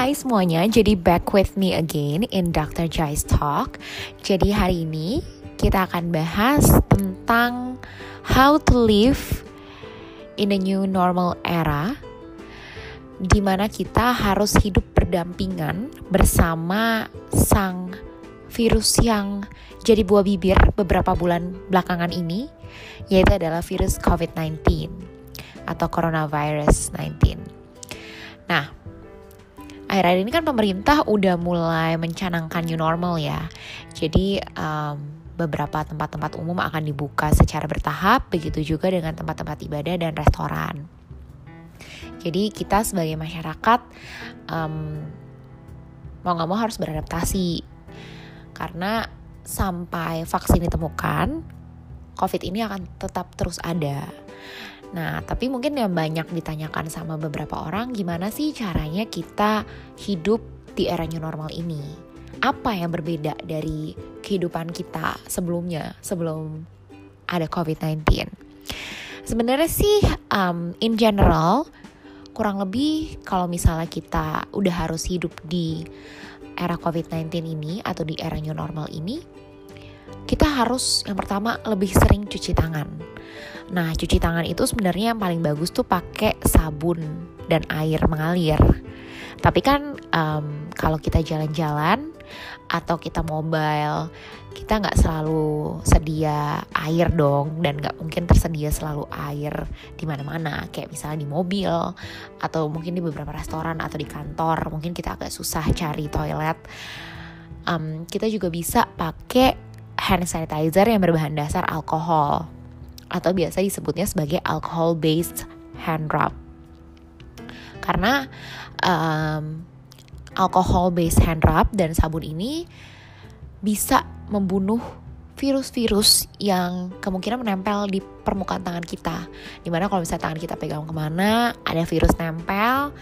Hai semuanya, jadi back with me again in Dr. Jai's Talk. Jadi hari ini kita akan bahas tentang how to live in a new normal era di mana kita harus hidup berdampingan bersama sang virus yang jadi buah bibir beberapa bulan belakangan ini yaitu adalah virus COVID-19 atau coronavirus 19. Nah, akhir-akhir ini kan pemerintah udah mulai mencanangkan new normal ya. Jadi um, beberapa tempat-tempat umum akan dibuka secara bertahap, begitu juga dengan tempat-tempat ibadah dan restoran. Jadi kita sebagai masyarakat um, mau nggak mau harus beradaptasi karena sampai vaksin ditemukan, COVID ini akan tetap terus ada. Nah, tapi mungkin yang banyak ditanyakan sama beberapa orang, gimana sih caranya kita hidup di era new normal ini? Apa yang berbeda dari kehidupan kita sebelumnya, sebelum ada COVID-19? Sebenarnya sih, um, in general, kurang lebih kalau misalnya kita udah harus hidup di era COVID-19 ini atau di era new normal ini, kita harus yang pertama lebih sering cuci tangan Nah, cuci tangan itu sebenarnya yang paling bagus tuh pakai sabun dan air mengalir. Tapi kan um, kalau kita jalan-jalan atau kita mobile, kita nggak selalu sedia air dong dan nggak mungkin tersedia selalu air di mana-mana. Kayak misalnya di mobil atau mungkin di beberapa restoran atau di kantor, mungkin kita agak susah cari toilet. Um, kita juga bisa pakai hand sanitizer yang berbahan dasar alkohol atau biasa disebutnya sebagai alcohol based hand rub. Karena um, alcohol based hand rub dan sabun ini bisa membunuh virus-virus yang kemungkinan menempel di permukaan tangan kita. Di mana kalau misalnya tangan kita pegang ke mana, ada virus nempel.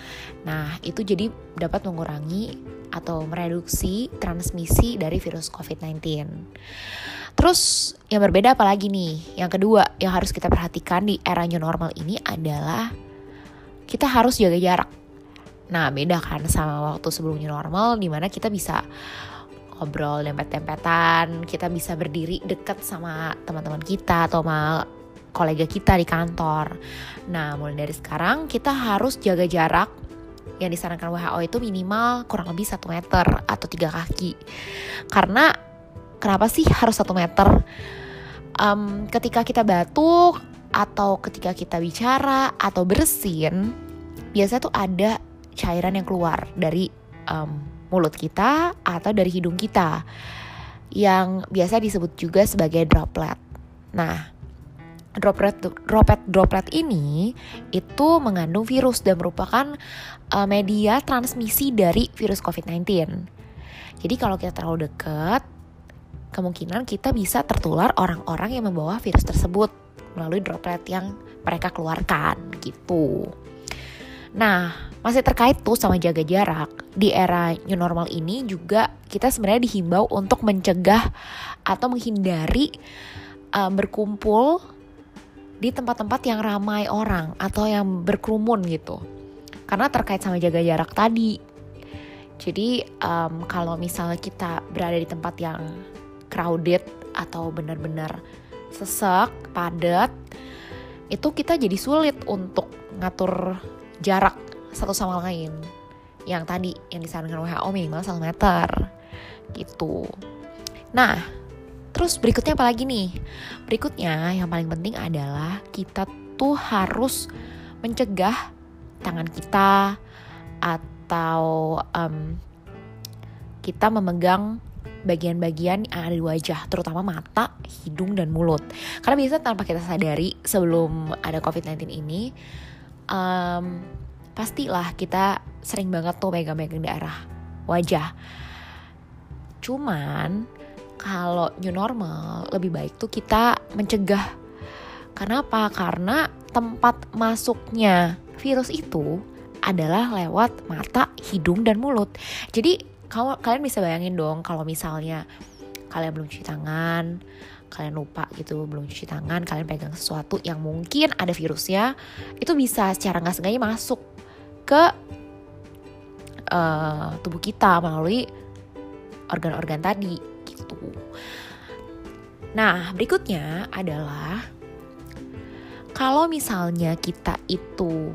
Nah, itu jadi dapat mengurangi atau mereduksi transmisi dari virus COVID-19. Terus yang berbeda apalagi nih? Yang kedua yang harus kita perhatikan di era new normal ini adalah kita harus jaga jarak. Nah beda kan sama waktu sebelum new normal di mana kita bisa ngobrol dempet-dempetan, kita bisa berdiri deket sama teman-teman kita atau sama kolega kita di kantor. Nah mulai dari sekarang kita harus jaga jarak yang disarankan WHO itu minimal kurang lebih satu meter atau tiga kaki karena kenapa sih harus satu meter? Um, ketika kita batuk atau ketika kita bicara atau bersin, biasanya tuh ada cairan yang keluar dari um, mulut kita atau dari hidung kita yang biasa disebut juga sebagai droplet. Nah, droplet droplet droplet ini itu mengandung virus dan merupakan uh, media transmisi dari virus COVID-19. Jadi kalau kita terlalu dekat kemungkinan kita bisa tertular orang-orang yang membawa virus tersebut melalui droplet yang mereka keluarkan gitu. Nah, masih terkait tuh sama jaga jarak, di era new normal ini juga kita sebenarnya dihimbau untuk mencegah atau menghindari uh, berkumpul di tempat-tempat yang ramai orang atau yang berkerumun gitu. Karena terkait sama jaga jarak tadi. Jadi um, kalau misalnya kita berada di tempat yang crowded atau benar-benar sesek, padat, itu kita jadi sulit untuk ngatur jarak satu sama lain. Yang tadi yang disarankan WHO minimal 1 meter gitu. Nah, terus berikutnya apa lagi nih? Berikutnya yang paling penting adalah kita tuh harus mencegah tangan kita atau um, kita memegang bagian-bagian yang ada di wajah, terutama mata, hidung, dan mulut. Karena biasa tanpa kita sadari sebelum ada COVID-19 ini, um, pastilah kita sering banget tuh megang-megang daerah wajah. Cuman kalau new normal lebih baik tuh kita mencegah. Kenapa? Karena tempat masuknya virus itu adalah lewat mata, hidung, dan mulut. Jadi kamu kalian bisa bayangin dong kalau misalnya kalian belum cuci tangan kalian lupa gitu belum cuci tangan kalian pegang sesuatu yang mungkin ada virusnya itu bisa secara nggak sengaja masuk ke uh, tubuh kita melalui organ-organ tadi gitu. Nah, berikutnya adalah kalau misalnya kita itu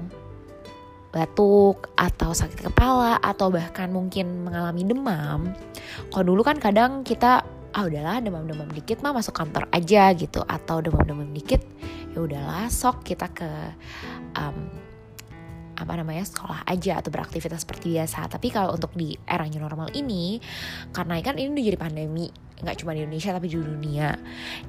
batuk atau sakit kepala atau bahkan mungkin mengalami demam. Kalau dulu kan kadang kita ah udahlah demam-demam dikit mah masuk kantor aja gitu atau demam-demam dikit ya udahlah sok kita ke um, apa namanya sekolah aja atau beraktivitas seperti biasa tapi kalau untuk di era new normal ini karena kan ini udah jadi pandemi nggak cuma di Indonesia tapi di dunia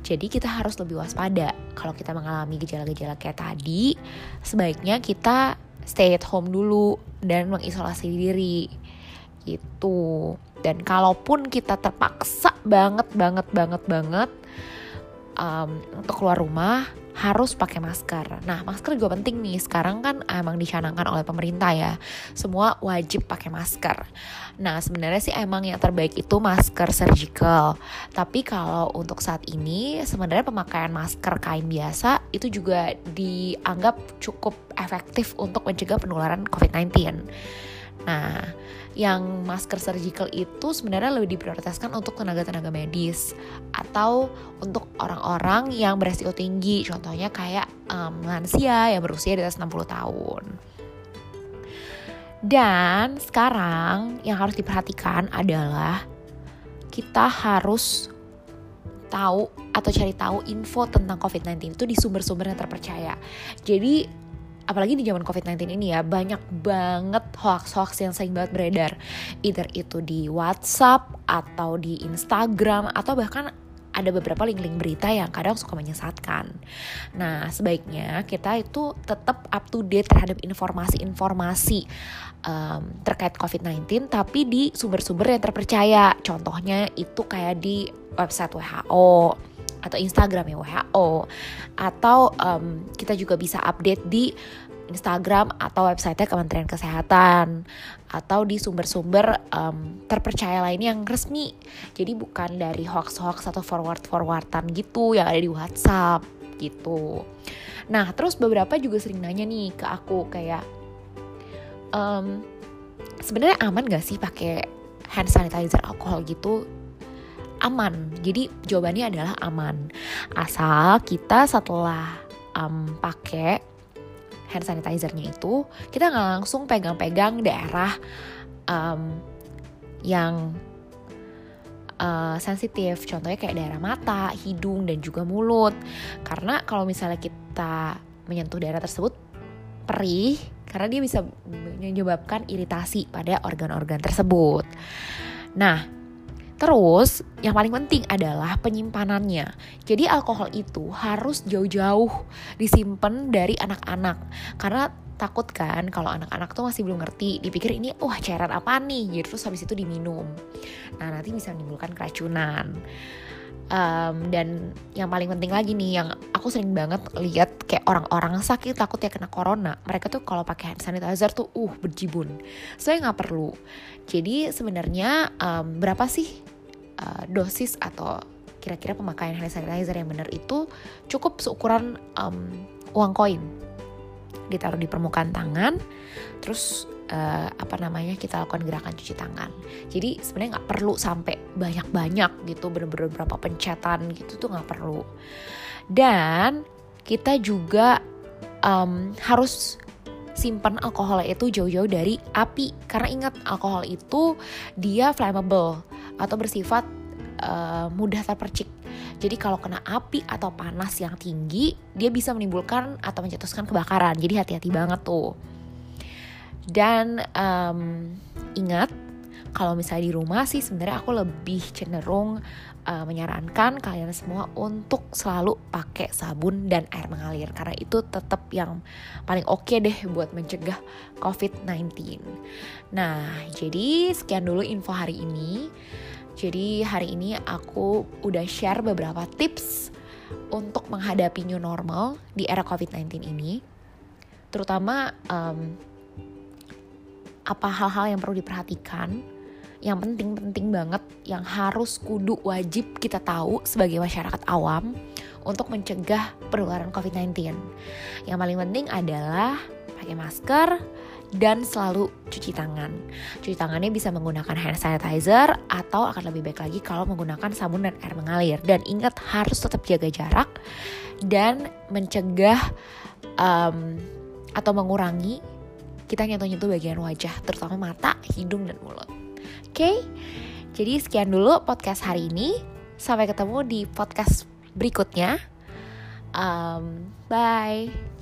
jadi kita harus lebih waspada kalau kita mengalami gejala-gejala kayak tadi sebaiknya kita stay at home dulu dan mengisolasi diri gitu. Dan kalaupun kita terpaksa banget banget banget banget um, untuk keluar rumah harus pakai masker. Nah, masker juga penting nih. Sekarang kan emang dicanangkan oleh pemerintah ya. Semua wajib pakai masker. Nah, sebenarnya sih emang yang terbaik itu masker surgical. Tapi kalau untuk saat ini sebenarnya pemakaian masker kain biasa itu juga dianggap cukup efektif untuk mencegah penularan COVID-19. Nah, yang masker surgical itu sebenarnya lebih diprioritaskan untuk tenaga-tenaga medis atau untuk orang-orang yang beresiko tinggi, contohnya kayak um, lansia yang berusia di atas 60 tahun. Dan sekarang yang harus diperhatikan adalah kita harus tahu atau cari tahu info tentang COVID-19 itu di sumber-sumber yang terpercaya. Jadi apalagi di zaman COVID-19 ini ya banyak banget hoax-hoax yang sering banget beredar either itu di WhatsApp atau di Instagram atau bahkan ada beberapa link-link berita yang kadang suka menyesatkan. Nah, sebaiknya kita itu tetap up to date terhadap informasi-informasi um, terkait COVID-19, tapi di sumber-sumber yang terpercaya. Contohnya itu kayak di website WHO atau Instagram ya WHO atau um, kita juga bisa update di Instagram atau website Kementerian Kesehatan atau di sumber-sumber um, terpercaya lain yang resmi. Jadi bukan dari hoax-hoax atau forward-forwardan gitu yang ada di WhatsApp gitu. Nah terus beberapa juga sering nanya nih ke aku kayak um, sebenarnya aman gak sih pakai hand sanitizer alkohol gitu? Aman. Jadi jawabannya adalah aman. Asal kita setelah um, pakai hand sanitizernya itu, kita nggak langsung pegang-pegang daerah um, yang uh, sensitif. Contohnya kayak daerah mata, hidung, dan juga mulut. Karena kalau misalnya kita menyentuh daerah tersebut perih, karena dia bisa menyebabkan iritasi pada organ-organ tersebut. Nah, Terus, yang paling penting adalah penyimpanannya. Jadi alkohol itu harus jauh-jauh disimpan dari anak-anak. Karena takut kan kalau anak-anak tuh masih belum ngerti, dipikir ini wah cairan apa nih, jadi terus habis itu diminum. Nah nanti bisa menimbulkan keracunan. Um, dan yang paling penting lagi nih yang aku sering banget lihat kayak orang-orang sakit takut ya kena corona. Mereka tuh kalau pakai hand sanitizer tuh uh berjibun. Saya so, nggak perlu. Jadi sebenarnya um, berapa sih uh, dosis atau kira-kira pemakaian hand sanitizer yang benar itu cukup seukuran um, uang koin? Ditaruh di permukaan tangan terus uh, apa namanya kita lakukan gerakan cuci tangan jadi sebenarnya nggak perlu sampai banyak-banyak gitu bener-bener berapa pencetan gitu tuh nggak perlu dan kita juga um, harus simpan alkohol itu jauh-jauh dari api karena ingat alkohol itu dia flammable atau bersifat uh, mudah terpercik. Jadi kalau kena api atau panas yang tinggi, dia bisa menimbulkan atau mencetuskan kebakaran. Jadi hati-hati banget tuh. Dan um, ingat kalau misalnya di rumah sih sebenarnya aku lebih cenderung uh, menyarankan kalian semua untuk selalu pakai sabun dan air mengalir karena itu tetap yang paling oke okay deh buat mencegah COVID-19. Nah, jadi sekian dulu info hari ini. Jadi hari ini aku udah share beberapa tips untuk menghadapi new normal di era COVID-19 ini. Terutama um, apa hal-hal yang perlu diperhatikan yang penting-penting banget yang harus kudu wajib kita tahu sebagai masyarakat awam untuk mencegah penularan COVID-19. Yang paling penting adalah pakai masker, dan selalu cuci tangan. Cuci tangannya bisa menggunakan hand sanitizer atau akan lebih baik lagi kalau menggunakan sabun dan air mengalir. Dan ingat harus tetap jaga jarak dan mencegah um, atau mengurangi kita nyentuh-nyentuh bagian wajah, terutama mata, hidung, dan mulut. Oke, okay? jadi sekian dulu podcast hari ini. Sampai ketemu di podcast berikutnya. Um, bye.